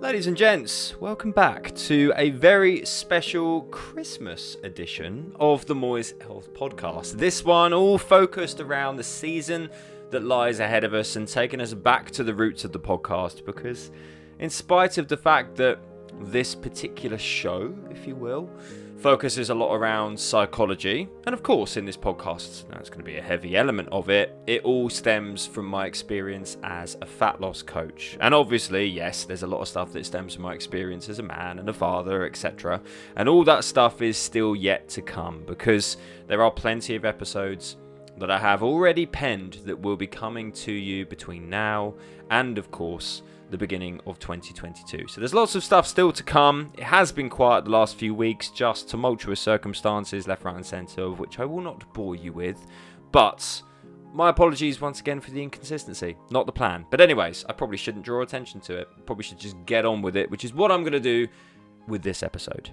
Ladies and gents, welcome back to a very special Christmas edition of the Moyes Health Podcast. This one all focused around the season that lies ahead of us and taking us back to the roots of the podcast because, in spite of the fact that this particular show, if you will, focuses a lot around psychology. And of course, in this podcast, that's going to be a heavy element of it. It all stems from my experience as a fat loss coach. And obviously, yes, there's a lot of stuff that stems from my experience as a man and a father, etc. And all that stuff is still yet to come because there are plenty of episodes that I have already penned that will be coming to you between now and, of course, the beginning of 2022. So there's lots of stuff still to come. It has been quiet the last few weeks, just tumultuous circumstances left, right, and centre, of which I will not bore you with. But my apologies once again for the inconsistency. Not the plan. But, anyways, I probably shouldn't draw attention to it. Probably should just get on with it, which is what I'm going to do with this episode.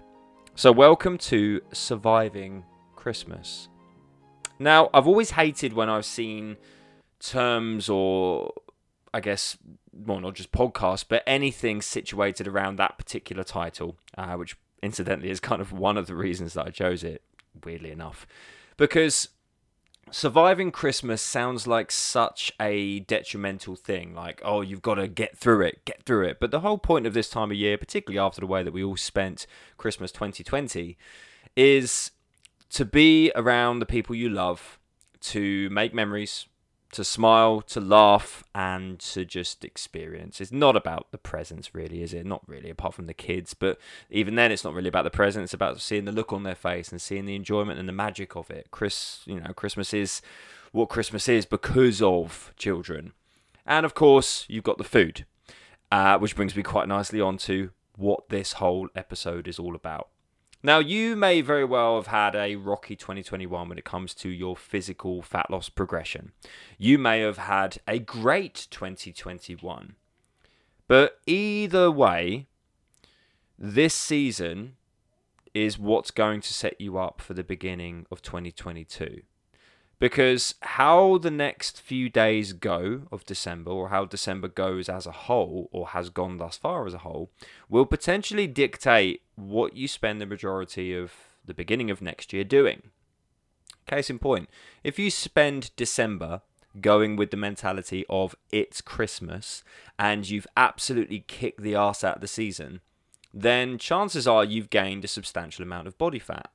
So, welcome to Surviving Christmas. Now, I've always hated when I've seen terms or, I guess, well, not just podcasts, but anything situated around that particular title, uh, which incidentally is kind of one of the reasons that I chose it, weirdly enough. Because surviving Christmas sounds like such a detrimental thing. Like, oh, you've got to get through it, get through it. But the whole point of this time of year, particularly after the way that we all spent Christmas 2020, is to be around the people you love, to make memories, to smile, to laugh, and to just experience. It's not about the presents, really, is it? Not really, apart from the kids. But even then, it's not really about the presents. It's about seeing the look on their face and seeing the enjoyment and the magic of it. Chris, you know, Christmas is what Christmas is because of children. And of course, you've got the food, uh, which brings me quite nicely on to what this whole episode is all about. Now, you may very well have had a rocky 2021 when it comes to your physical fat loss progression. You may have had a great 2021. But either way, this season is what's going to set you up for the beginning of 2022 because how the next few days go of December, or how December goes as a whole, or has gone thus far as a whole, will potentially dictate what you spend the majority of the beginning of next year doing. Case in point, if you spend December going with the mentality of it's Christmas and you've absolutely kicked the ass out of the season, then chances are you've gained a substantial amount of body fat.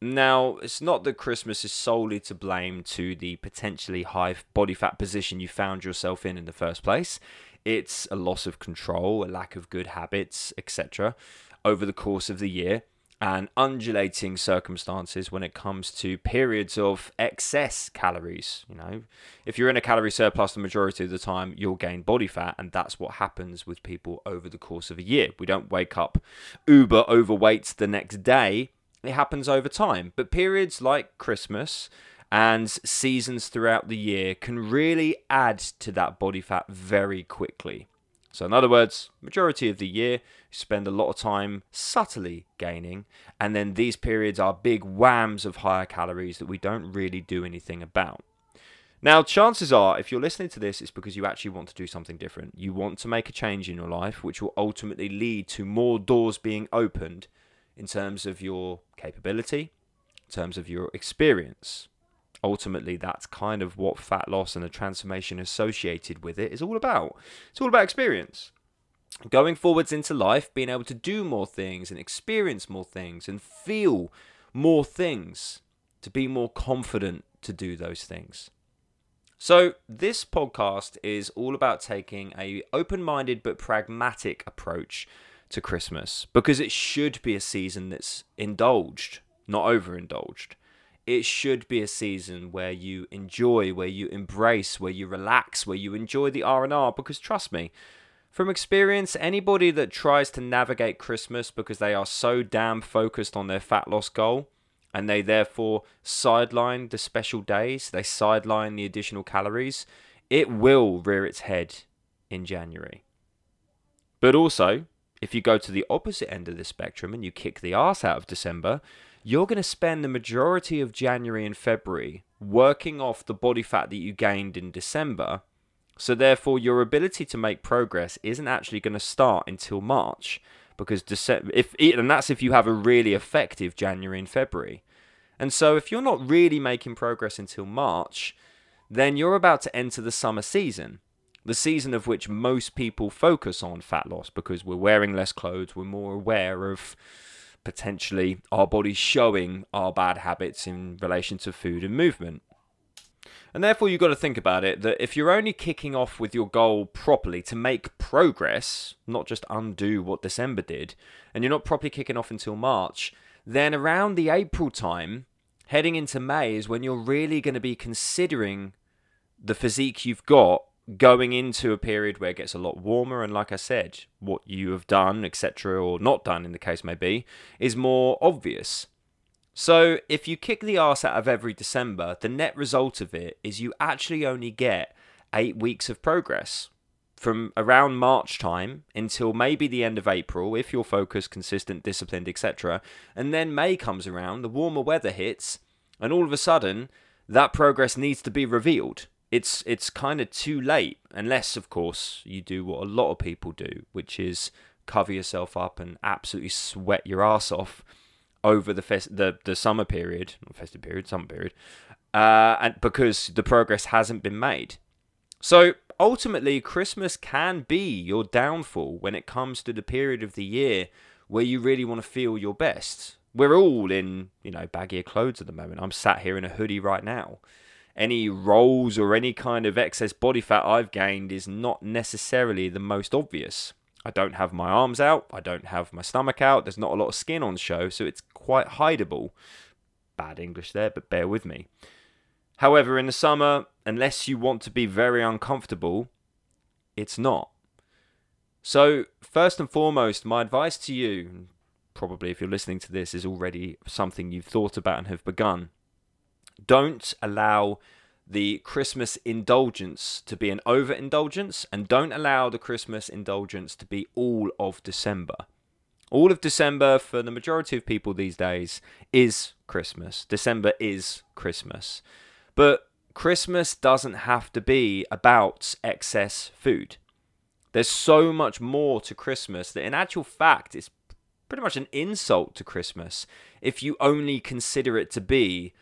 Now, it's not that Christmas is solely to blame to the potentially high body fat position you found yourself in in the first place. It's a loss of control, a lack of good habits, etc., over the course of the year, and undulating circumstances when it comes to periods of excess calories. You know, if you're in a calorie surplus the majority of the time, you'll gain body fat, and that's what happens with people over the course of a year. We don't wake up uber overweight the next day it happens over time. But periods like Christmas and seasons throughout the year can really add to that body fat very quickly. So, in other words, majority of the year, you spend a lot of time subtly gaining, and then these periods are big whams of higher calories that we don't really do anything about. Now, chances are, if you're listening to this, it's because you actually want to do something different. You want to make a change in your life, which will ultimately lead to more doors being opened in terms of your capability, in terms of your experience. Ultimately, that's kind of what fat loss and the transformation associated with it is all about. It's all about experience. Going forwards into life, being able to do more things and experience more things and feel more things, to be more confident to do those things. So, this podcast is all about taking a open-minded but pragmatic approach to Christmas because it should be a season that's indulged, not overindulged. It should be a season where you enjoy, where you embrace, where you relax, where you enjoy the R&R because trust me, from experience, anybody that tries to navigate Christmas because they are so damn focused on their fat loss goal and they therefore sideline the special days, they sideline the additional calories, it will rear its head in January. But also, if you go to the opposite end of the spectrum and you kick the arse out of December, you're going to spend the majority of January and February working off the body fat that you gained in December So, therefore, your ability to make progress isn't actually going to start until March because December, if and that's if you have a really effective January and February. And so, if you're not really making progress until March, then you're about to enter the summer season, the season of which most people focus on fat loss because we're wearing less clothes, we're more aware of potentially our bodies showing our bad habits in relation to food and movement. And therefore, you've got to think about it that if you're only kicking off with your goal properly to make progress, not just undo what December did, and you're not properly kicking off until March, then around the April time, heading into May, is when you're really going to be considering the physique you've got going into a period where it gets a lot warmer. And like I said, what you have done, etc., or not done in the case may be, is more obvious. So if you kick the ass out of every December, the net result of it is you actually only get eight weeks of progress from around March time until maybe the end of April, if you're focused, consistent, disciplined, etc. And then May comes around, the warmer weather hits, and all of a sudden, that progress needs to be revealed. It's it's kind of too late, unless, of course, you do what a lot of people do, which is cover yourself up and absolutely sweat your ass off over the fest- the the summer period, Not festive period, summer period, uh, and because the progress hasn't been made. So ultimately, Christmas can be your downfall when it comes to the period of the year where you really want to feel your best. We're all in, you know, baggier clothes at the moment. I'm sat here in a hoodie right now. Any rolls or any kind of excess body fat I've gained is not necessarily the most obvious. I don't have my arms out, I don't have my stomach out, there's not a lot of skin on show, so it's quite hideable. Bad English there, but bear with me. However, in the summer, unless you want to be very uncomfortable, it's not. So, first and foremost, my advice to you, probably if you're listening to this, is already something you've thought about and have begun. Don't allow the Christmas indulgence to be an overindulgence, and don't allow the Christmas indulgence to be all of December. All of December, for the majority of people these days, is Christmas. December is Christmas. But Christmas doesn't have to be about excess food. There's so much more to Christmas that, in actual fact, it's pretty much an insult to Christmas if you only consider it to be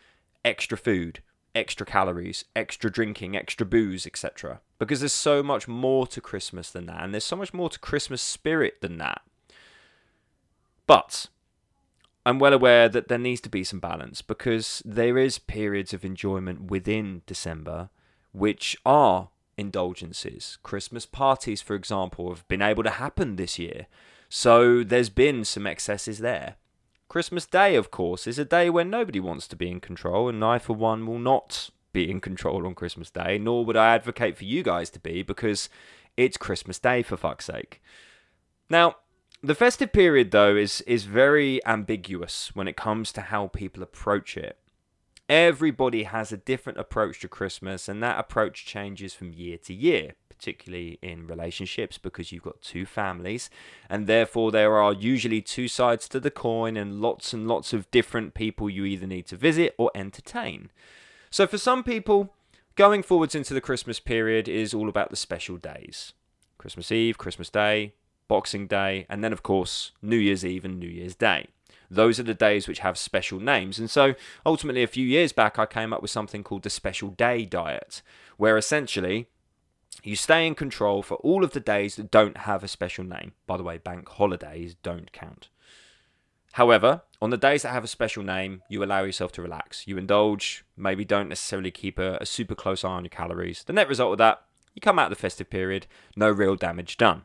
extra food, extra calories, extra drinking, extra booze, etc. Because there's so much more to Christmas than that, and there's so much more to Christmas spirit than that. But I'm well aware that there needs to be some balance because there is periods of enjoyment within December which are indulgences. Christmas parties, for example, have been able to happen this year. So there's been some excesses there. Christmas Day, of course, is a day when nobody wants to be in control, and I, for one, will not be in control on Christmas Day, nor would I advocate for you guys to be because it's Christmas Day, for fuck's sake. Now, the festive period, though, is, is very ambiguous when it comes to how people approach it. Everybody has a different approach to Christmas, and that approach changes from year to year, particularly in relationships, because you've got two families, and therefore there are usually two sides to the coin, and lots and lots of different people you either need to visit or entertain. So, for some people, going forwards into the Christmas period is all about the special days Christmas Eve, Christmas Day, Boxing Day, and then, of course, New Year's Eve and New Year's Day. Those are the days which have special names. And so, ultimately, a few years back, I came up with something called the Special Day Diet, where essentially you stay in control for all of the days that don't have a special name. By the way, bank holidays don't count. However, on the days that have a special name, you allow yourself to relax. You indulge, maybe don't necessarily keep a, a super close eye on your calories. The net result of that, you come out of the festive period, no real damage done.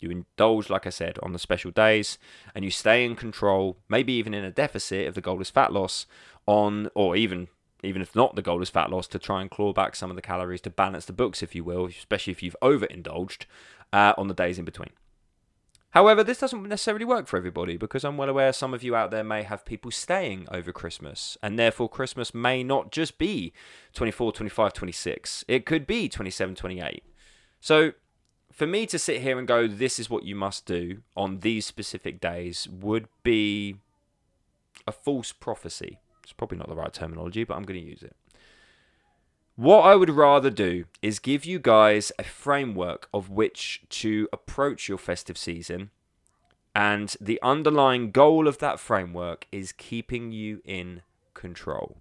You indulge, like I said, on the special days, and you stay in control, maybe even in a deficit of the goal is fat loss on, or even even if not the goal is fat loss, to try and claw back some of the calories to balance the books, if you will, especially if you've overindulged uh, on the days in between. However, this doesn't necessarily work for everybody because I'm well aware some of you out there may have people staying over Christmas, and therefore Christmas may not just be 24, 25, 26. It could be 27, 28. So for me to sit here and go, this is what you must do on these specific days would be a false prophecy. It's probably not the right terminology, but I'm going to use it. What I would rather do is give you guys a framework of which to approach your festive season. And the underlying goal of that framework is keeping you in control.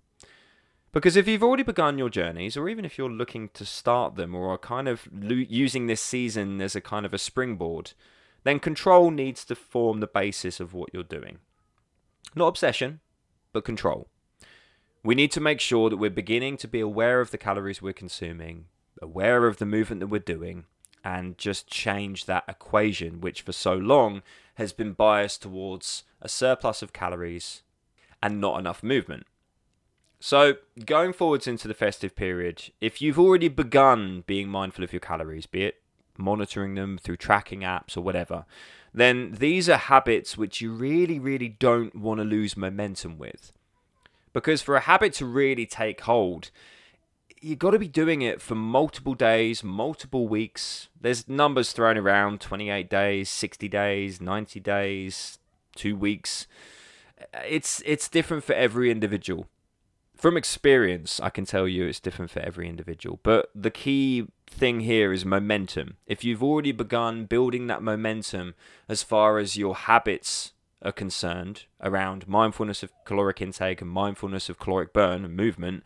Because if you've already begun your journeys, or even if you're looking to start them, or are kind of lo- using this season as a kind of a springboard, then control needs to form the basis of what you're doing. Not obsession, but control. We need to make sure that we're beginning to be aware of the calories we're consuming, aware of the movement that we're doing, and just change that equation, which for so long has been biased towards a surplus of calories and not enough movement. So, going forwards into the festive period, if you've already begun being mindful of your calories, be it monitoring them through tracking apps or whatever, then these are habits which you really, really don't want to lose momentum with. Because for a habit to really take hold, you've got to be doing it for multiple days, multiple weeks. There's numbers thrown around 28 days, 60 days, 90 days, two weeks. It's, it's different for every individual from experience, I can tell you it's different for every individual. But the key thing here is momentum. If you've already begun building that momentum as far as your habits are concerned around mindfulness of caloric intake and mindfulness of caloric burn and movement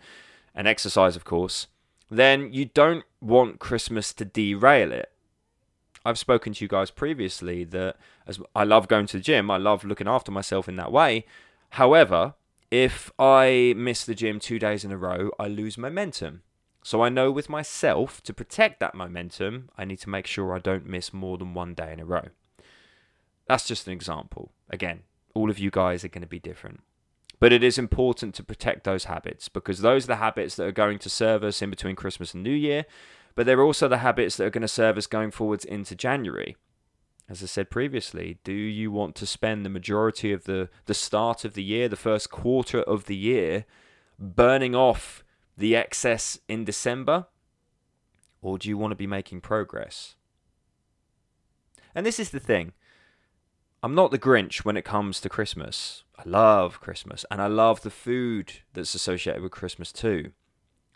and exercise, of course, then you don't want Christmas to derail it. I've spoken to you guys previously that as I love going to the gym, I love looking after myself in that way. However, if I miss the gym two days in a row, I lose momentum. So I know with myself to protect that momentum, I need to make sure I don't miss more than one day in a row. That's just an example. Again, all of you guys are going to be different. But it is important to protect those habits because those are the habits that are going to serve us in between Christmas and New Year, but they're also the habits that are going to serve us going forwards into January as I said previously, do you want to spend the majority of the, the start of the year, the first quarter of the year, burning off the excess in December? Or do you want to be making progress? And this is the thing I'm not the Grinch when it comes to Christmas. I love Christmas and I love the food that's associated with Christmas too.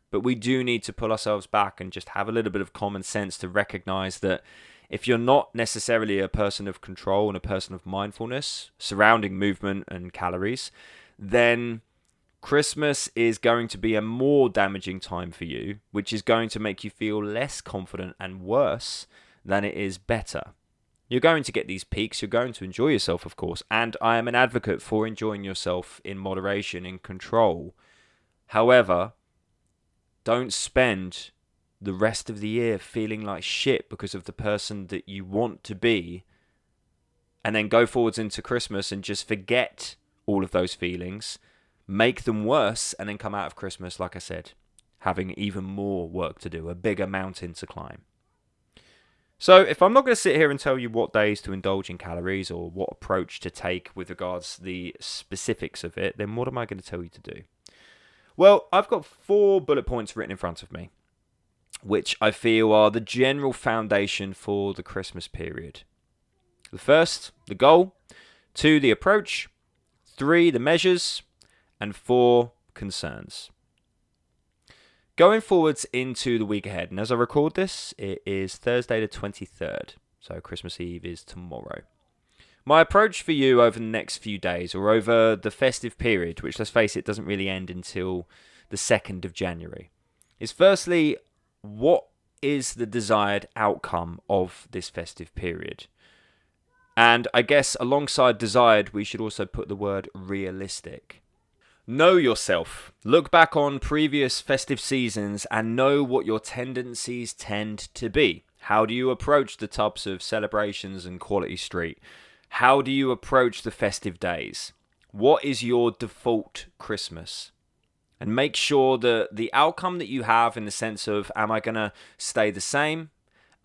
But we do need to pull ourselves back and just have a little bit of common sense to recognize that if you're not necessarily a person of control and a person of mindfulness surrounding movement and calories, then Christmas is going to be a more damaging time for you, which is going to make you feel less confident and worse than it is better. You're going to get these peaks, you're going to enjoy yourself, of course, and I am an advocate for enjoying yourself in moderation, in control. However, don't spend the rest of the year feeling like shit because of the person that you want to be, and then go forwards into Christmas and just forget all of those feelings, make them worse, and then come out of Christmas, like I said, having even more work to do, a bigger mountain to climb. So, if I'm not going to sit here and tell you what days to indulge in calories or what approach to take with regards to the specifics of it, then what am I going to tell you to do? Well, I've got four bullet points written in front of me which I feel are the general foundation for the Christmas period. The first, the goal, two, the approach, three, the measures, and four, concerns. Going forwards into the week ahead, and as I record this, it is Thursday the 23rd, so Christmas Eve is tomorrow. My approach for you over the next few days, or over the festive period, which let's face it doesn't really end until the 2nd of January, is firstly, what is the desired outcome of this festive period? And I guess alongside desired, we should also put the word realistic. Know yourself. Look back on previous festive seasons and know what your tendencies tend to be. How do you approach the tubs of celebrations and quality street? How do you approach the festive days? What is your default Christmas? And make sure that the outcome that you have in the sense of am I going to stay the same?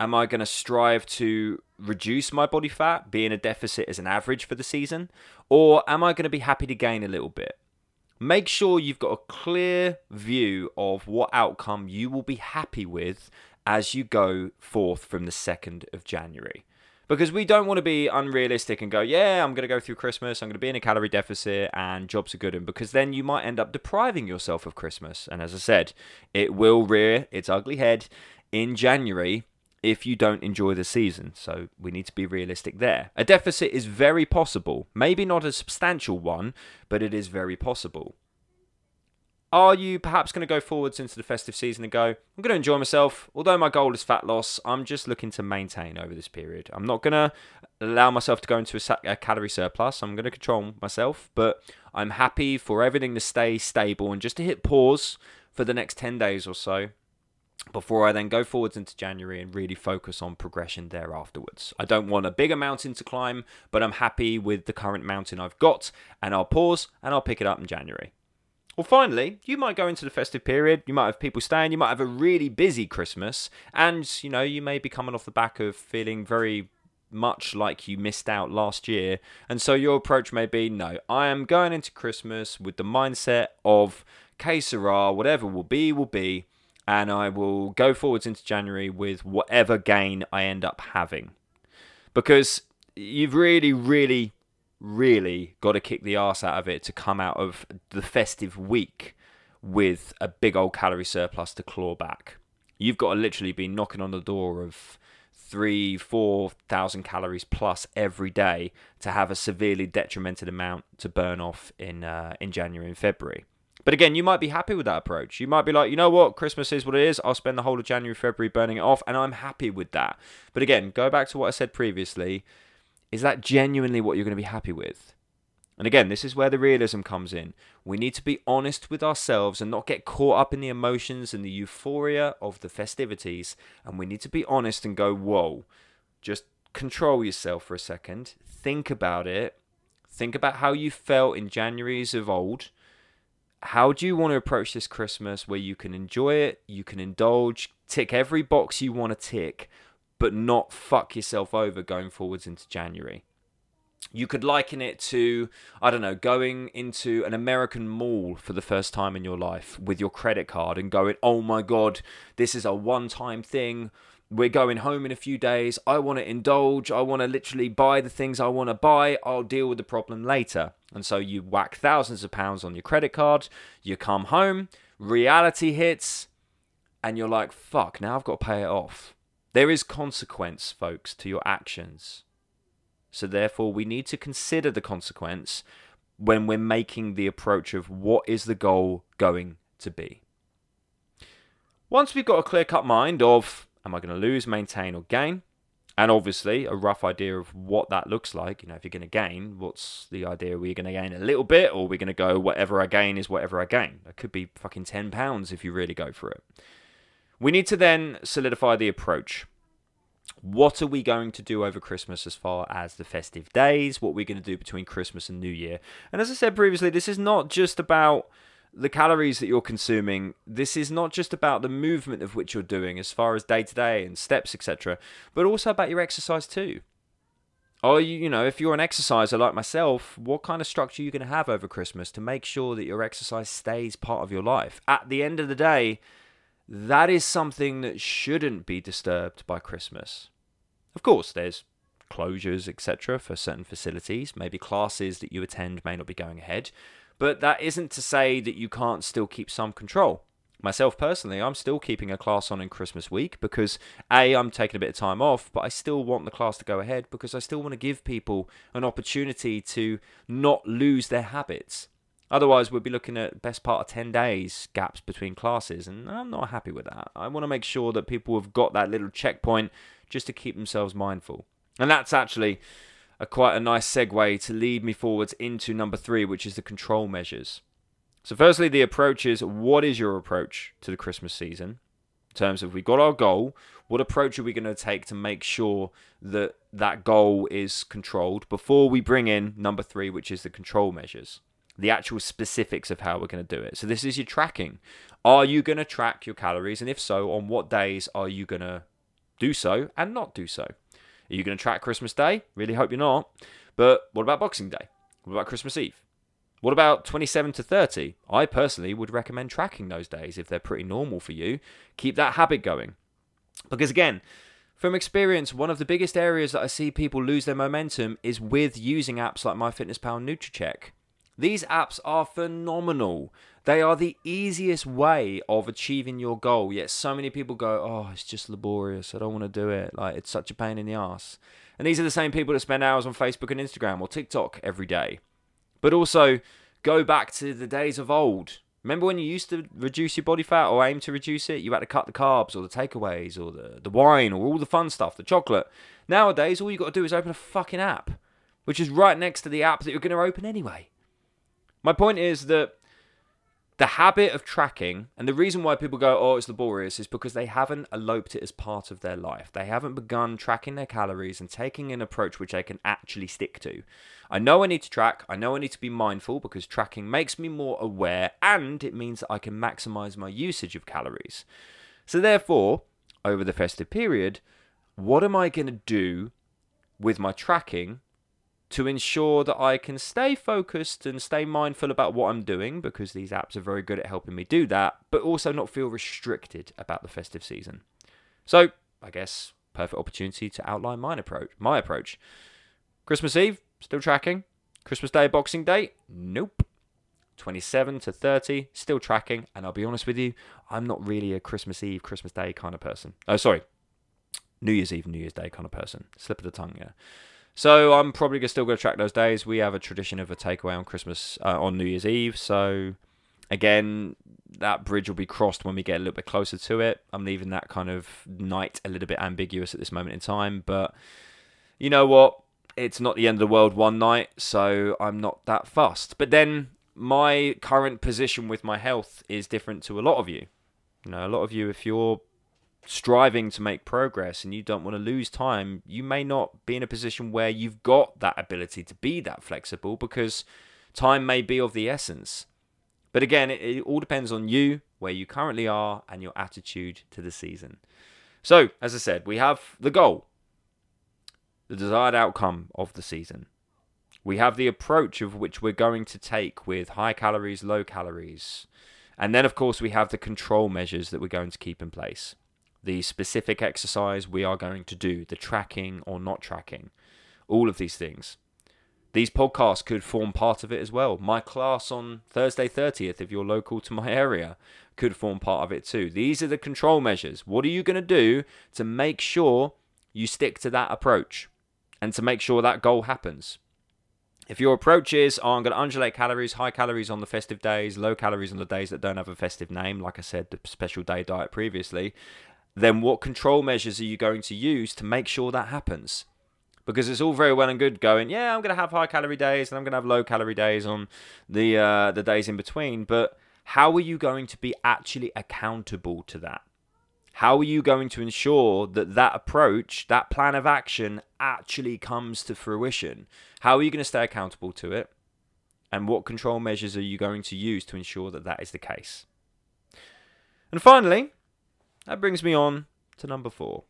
Am I going to strive to reduce my body fat, be in a deficit as an average for the season? Or am I going to be happy to gain a little bit? Make sure you've got a clear view of what outcome you will be happy with as you go forth from the 2nd of January. Because we don't want to be unrealistic and go, yeah, I'm going to go through Christmas, I'm going to be in a calorie deficit, and jobs are good. And because then you might end up depriving yourself of Christmas. And as I said, it will rear its ugly head in January if you don't enjoy the season. So we need to be realistic there. A deficit is very possible. Maybe not a substantial one, but it is very possible. Are you perhaps going to go forwards into the festive season and go, I'm going to enjoy myself? Although my goal is fat loss, I'm just looking to maintain over this period. I'm not going to allow myself to go into a, calorie surplus. I'm going to control myself, but I'm happy for everything to stay stable and just to hit pause for the next 10 days or so before I then go forwards into January and really focus on progression there afterwards. I don't want a bigger mountain to climb, but I'm happy with the current mountain I've got, and I'll pause and I'll pick it up in January. Well, finally, you might go into the festive period, you might have people staying, you might have a really busy Christmas, and you know, you may be coming off the back of feeling very much like you missed out last year. And so your approach may be no, I am going into Christmas with the mindset of que whatever will be, will be, and I will go forwards into January with whatever gain I end up having. Because you've really, really really got to kick the ass out of it to come out of the festive week with a big old calorie surplus to claw back. You've got to literally be knocking on the door of three, four thousand calories plus every day to have a severely detrimented amount to burn off in uh, in January and February. But again, you might be happy with that approach. You might be like, you know what, Christmas is what it is. I'll spend the whole of January, February burning it off, and I'm happy with that. But again, go back to what I said previously. Is that genuinely what you're going to be happy with? And again, this is where the realism comes in. We need to be honest with ourselves and not get caught up in the emotions and the euphoria of the festivities. And we need to be honest and go, whoa, just control yourself for a second. Think about it. Think about how you felt in January's of old. How do you want to approach this Christmas where you can enjoy it, you can indulge, tick every box you want to tick, but not fuck yourself over going forwards into January. You could liken it to, I don't know, going into an American mall for the first time in your life with your credit card and going, oh my God, this is a one time thing. We're going home in a few days. I want to indulge. I want to literally buy the things I want to buy. I'll deal with the problem later. And so you whack thousands of pounds on your credit card. You come home, reality hits, and you're like, fuck, now I've got to pay it off. There is consequence, folks, to your actions. So, therefore, we need to consider the consequence when we're making the approach of what is the goal going to be. Once we've got a clear cut mind of am I going to lose, maintain, or gain, and obviously a rough idea of what that looks like, you know, if you're going to gain, what's the idea? Are we going to gain a little bit, or are we going to go whatever I gain is whatever I gain? That could be fucking £10 if you really go for it. We need to then solidify the approach. What are we going to do over Christmas as far as the festive days? What we're we going to do between Christmas and New Year? And as I said previously, this is not just about the calories that you're consuming. This is not just about the movement of which you're doing as far as day to day and steps, etc., but also about your exercise too. Or you, you know, if you're an exerciser like myself, what kind of structure are you going to have over Christmas to make sure that your exercise stays part of your life? At the end of the day, that is something that shouldn't be disturbed by Christmas. Of course, there's closures, etc., for certain facilities. Maybe classes that you attend may not be going ahead, but that isn't to say that you can't still keep some control. Myself personally, I'm still keeping a class on in Christmas week because A, I'm taking a bit of time off, but I still want the class to go ahead because I still want to give people an opportunity to not lose their habits. Otherwise, we'd be looking at best part of 10 days gaps between classes, and I'm not happy with that. I want to make sure that people have got that little checkpoint just to keep themselves mindful. And that's actually a quite a nice segue to lead me forwards into number three, which is the control measures. So, firstly, the approach is what is your approach to the Christmas season? In terms of we got our goal, what approach are we going to take to make sure that that goal is controlled before we bring in number three, which is the control measures? The actual specifics of how we're going to do it. So this is your tracking. Are you going to track your calories? And if so, on what days are you going to do so and not do so? Are you going to track Christmas Day? Really hope you're not. But what about Boxing Day? What about Christmas Eve? What about 27 to 30? I personally would recommend tracking those days if they're pretty normal for you. Keep that habit going. Because again, From experience, one of the biggest areas that I see people lose their momentum is with using apps like MyFitnessPal and Nutracheck. These apps are phenomenal. They are the easiest way of achieving your goal. Yet so many people go, "Oh, it's just laborious. I don't want to do it. Like it's such a pain in the ass." And these are the same people that spend hours on Facebook and Instagram or TikTok every day. But also go back to the days of old. Remember when you used to reduce your body fat or aim to reduce it? You had to cut the carbs or the takeaways or the, the wine or all the fun stuff, the chocolate. Nowadays, all you got to do is open a fucking app, which is right next to the app that you're going to open anyway. My point is that the habit of tracking and the reason why people go oh it's laborious is because they haven't eloped it as part of their life. They haven't begun tracking their calories and taking an approach which they can actually stick to. I know i need to track. I know i need to be mindful because tracking makes me more aware and it means that i can maximize my usage of calories. So therefore over the festive period what am i going to do with my tracking to ensure that I can stay focused and stay mindful about what I'm doing because these apps are very good at helping me do that, but also not feel restricted about the festive season. So, I guess perfect opportunity to outline my approach. My approach. Christmas Eve, still tracking. Christmas Day, Boxing Day, nope. 27 to 30, still tracking. And I'll be honest with you, I'm not really a Christmas Eve, Christmas Day kind of person. Oh, sorry, New Year's Eve, New Year's Day kind of person. Slip of the tongue, yeah. So I'm probably still going to track those days. We have a tradition of a takeaway on Christmas, uh, on New Year's Eve. So again, that bridge will be crossed when we get a little bit closer to it. I'm leaving that kind of night a little bit ambiguous at this moment in time. But you know what? It's not the end of the world one night, so I'm not that fussed. But then my current position with my health is different to a lot of you. You know, a lot of you, if you're striving to make progress and you don't want to lose time, you may not be in a position where you've got that ability to be that flexible because time may be of the essence. But again, it, it, all depends on you, where you currently are, and your attitude to the season. So, as I said, we have the goal, the desired outcome of the season. We have the approach of which we're going to take with high calories, low calories. And then, of course, we have the control measures that we're going to keep in place the specific exercise we are going to do, the tracking or not tracking, all of these things. These podcasts could form part of it as well. My class on Thursday 30th, if you're local to my area, could form part of it too. These are the control measures. What are you going to do to make sure you stick to that approach and to make sure that goal happens? If your approach is, oh, I'm going to undulate calories, high calories on the festive days, low calories on the days that don't have a festive name, like I said, the special day diet previously, then what control measures are you going to use to make sure that happens? Because it's all very well and good going, yeah, I'm going to have high calorie days and I'm going to have low calorie days on the uh, the days in between, but how are you going to be actually accountable to that? How are you going to ensure that that approach, that plan of action actually comes to fruition? How are you going to stay accountable to it? And what control measures are you going to use to ensure that that is the case? And finally, that brings me on to number four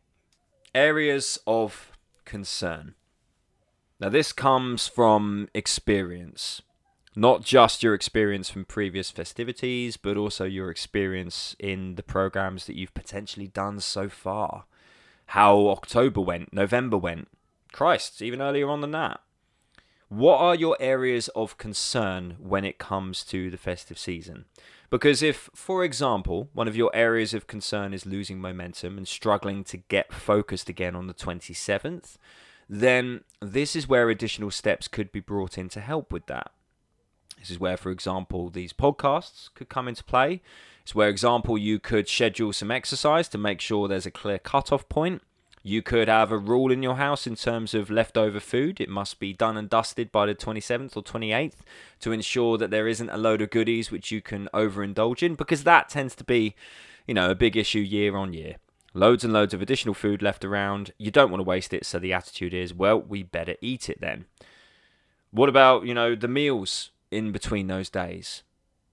areas of concern. Now, this comes from experience, not just your experience from previous festivities, but also your experience in the programs that you've potentially done so far. How October went, November went, Christ, even earlier on than that. What are your areas of concern when it comes to the festive season? Because if, for example, one of your areas of concern is losing momentum and struggling to get focused again on the 27th, then this is where additional steps could be brought in to help with that. This is where, for example, these podcasts could come into play. It's where, example, you could schedule some exercise to make sure there's a clear cutoff point. You could have a rule in your house in terms of leftover food. It must be done and dusted by the 27th or 28th to ensure that there isn't a load of goodies which you can overindulge in because that tends to be, you know, a big issue year on year. Loads and loads of additional food left around. You don't want to waste it, so the attitude is, well, we better eat it then. What about, you know, the meals in between those days?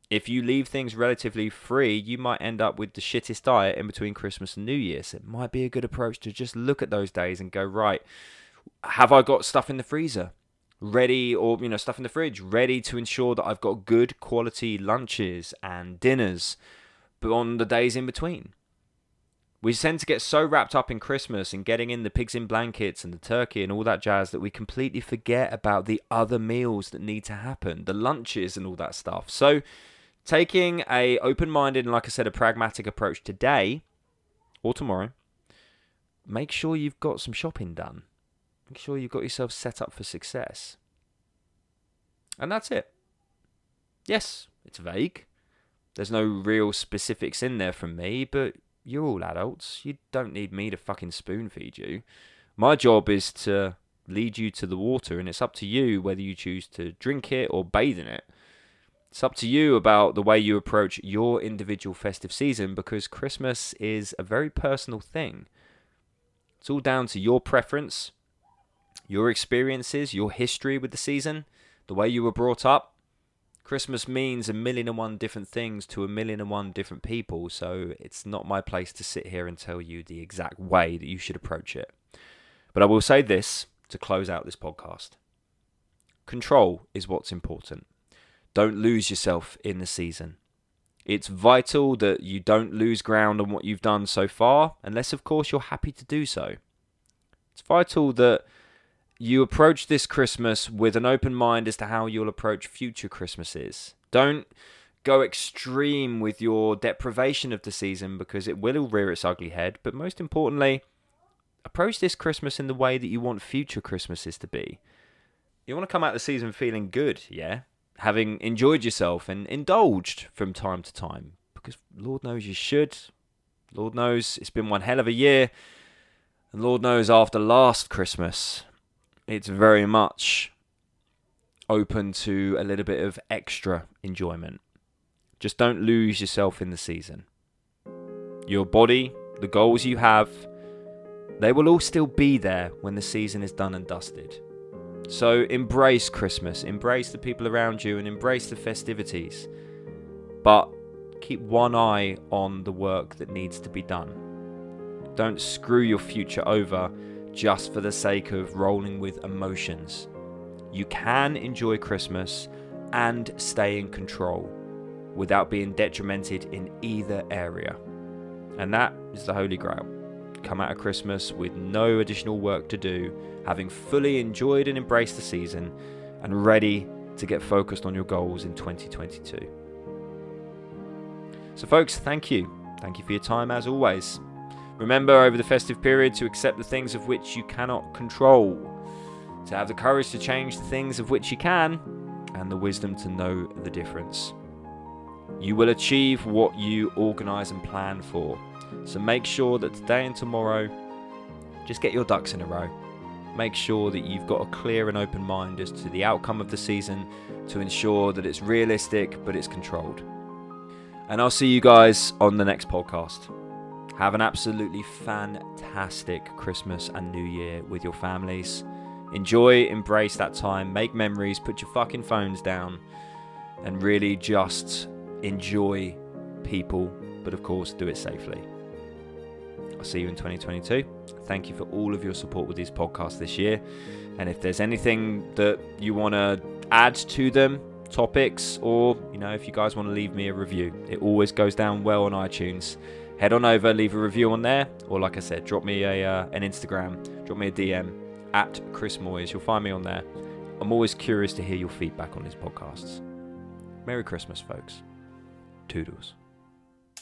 If you leave things relatively free, you might end up with the shittest diet in between Christmas and New Year. So it might be a good approach to just look at those days and go, right, have I got stuff in the freezer? Ready, or you know, stuff in the fridge, ready to ensure that I've got good quality lunches and dinners, but on the days in between. We tend to get so wrapped up in Christmas and getting in the pigs in blankets and the turkey and all that jazz that we completely forget about the other meals that need to happen, the lunches and all that stuff. So, taking a open-minded and like I said a pragmatic approach today or tomorrow, make sure you've got some shopping done. Make sure you've got yourself set up for success. And that's it. Yes, it's vague. There's no real specifics in there from me, but you're all adults. You don't need me to fucking spoon feed you. My job is to lead you to the water, and it's up to you whether you choose to drink it or bathe in it. It's up to you about the way you approach your individual festive season because Christmas is a very personal thing. It's all down to your preference, your experiences, your history with the season, the way you were brought up, Christmas means a million and one different things to a million and one different people, so it's not my place to sit here and tell you the exact way that you should approach it. But I will say this to close out this podcast control is what's important. Don't lose yourself in the season. It's vital that you don't lose ground on what you've done so far, unless, of course, you're happy to do so. It's vital that you approach this Christmas with an open mind as to how you'll approach future Christmases. Don't go extreme with your deprivation of the season because it will rear its ugly head. But most importantly, approach this Christmas in the way that you want future Christmases to be. You want to come out the season feeling good, yeah? Having enjoyed yourself and indulged from time to time. Because Lord knows you should. Lord knows it's been one hell of a year. And Lord knows after last Christmas, it's very much open to a little bit of extra enjoyment. Just don't lose yourself in the season. Your body, the goals you have, they will all still be there when the season is done and dusted. So embrace Christmas, embrace the people around you, and embrace the festivities. But keep one eye on the work that needs to be done. Don't screw your future over just for the sake of rolling with emotions. You can enjoy Christmas and stay in control without being detrimented in either area. And that is the Holy Grail. Come out of Christmas with no additional work to do, having fully enjoyed and embraced the season, and ready to get focused on your goals in 2022. So, folks, thank you. Thank you for your time as always. Remember over the festive period to accept the things of which you cannot control, to have the courage to change the things of which you can, and the wisdom to know the difference. You will achieve what you organise and plan for. So make sure that today and tomorrow, just get your ducks in a row. Make sure that you've got a clear and open mind as to the outcome of the season to ensure that it's realistic but it's controlled. And I'll see you guys on the next podcast. Have an absolutely fantastic Christmas and New Year with your families. Enjoy, embrace that time, make memories, put your fucking phones down, and really just enjoy people, but of course, do it safely. I'll see you in 2022. Thank you for all of your support with these podcasts this year. And if there's anything that you want to add to them, topics, or you know, if you guys want to leave me a review, it always goes down well on iTunes head on over, leave a review on there, or like I said, drop me a uh, an Instagram, drop me a DM at Chris Moyes. You'll find me on there. I'm always curious to hear your feedback on these podcasts. Merry Christmas, folks. Toodles.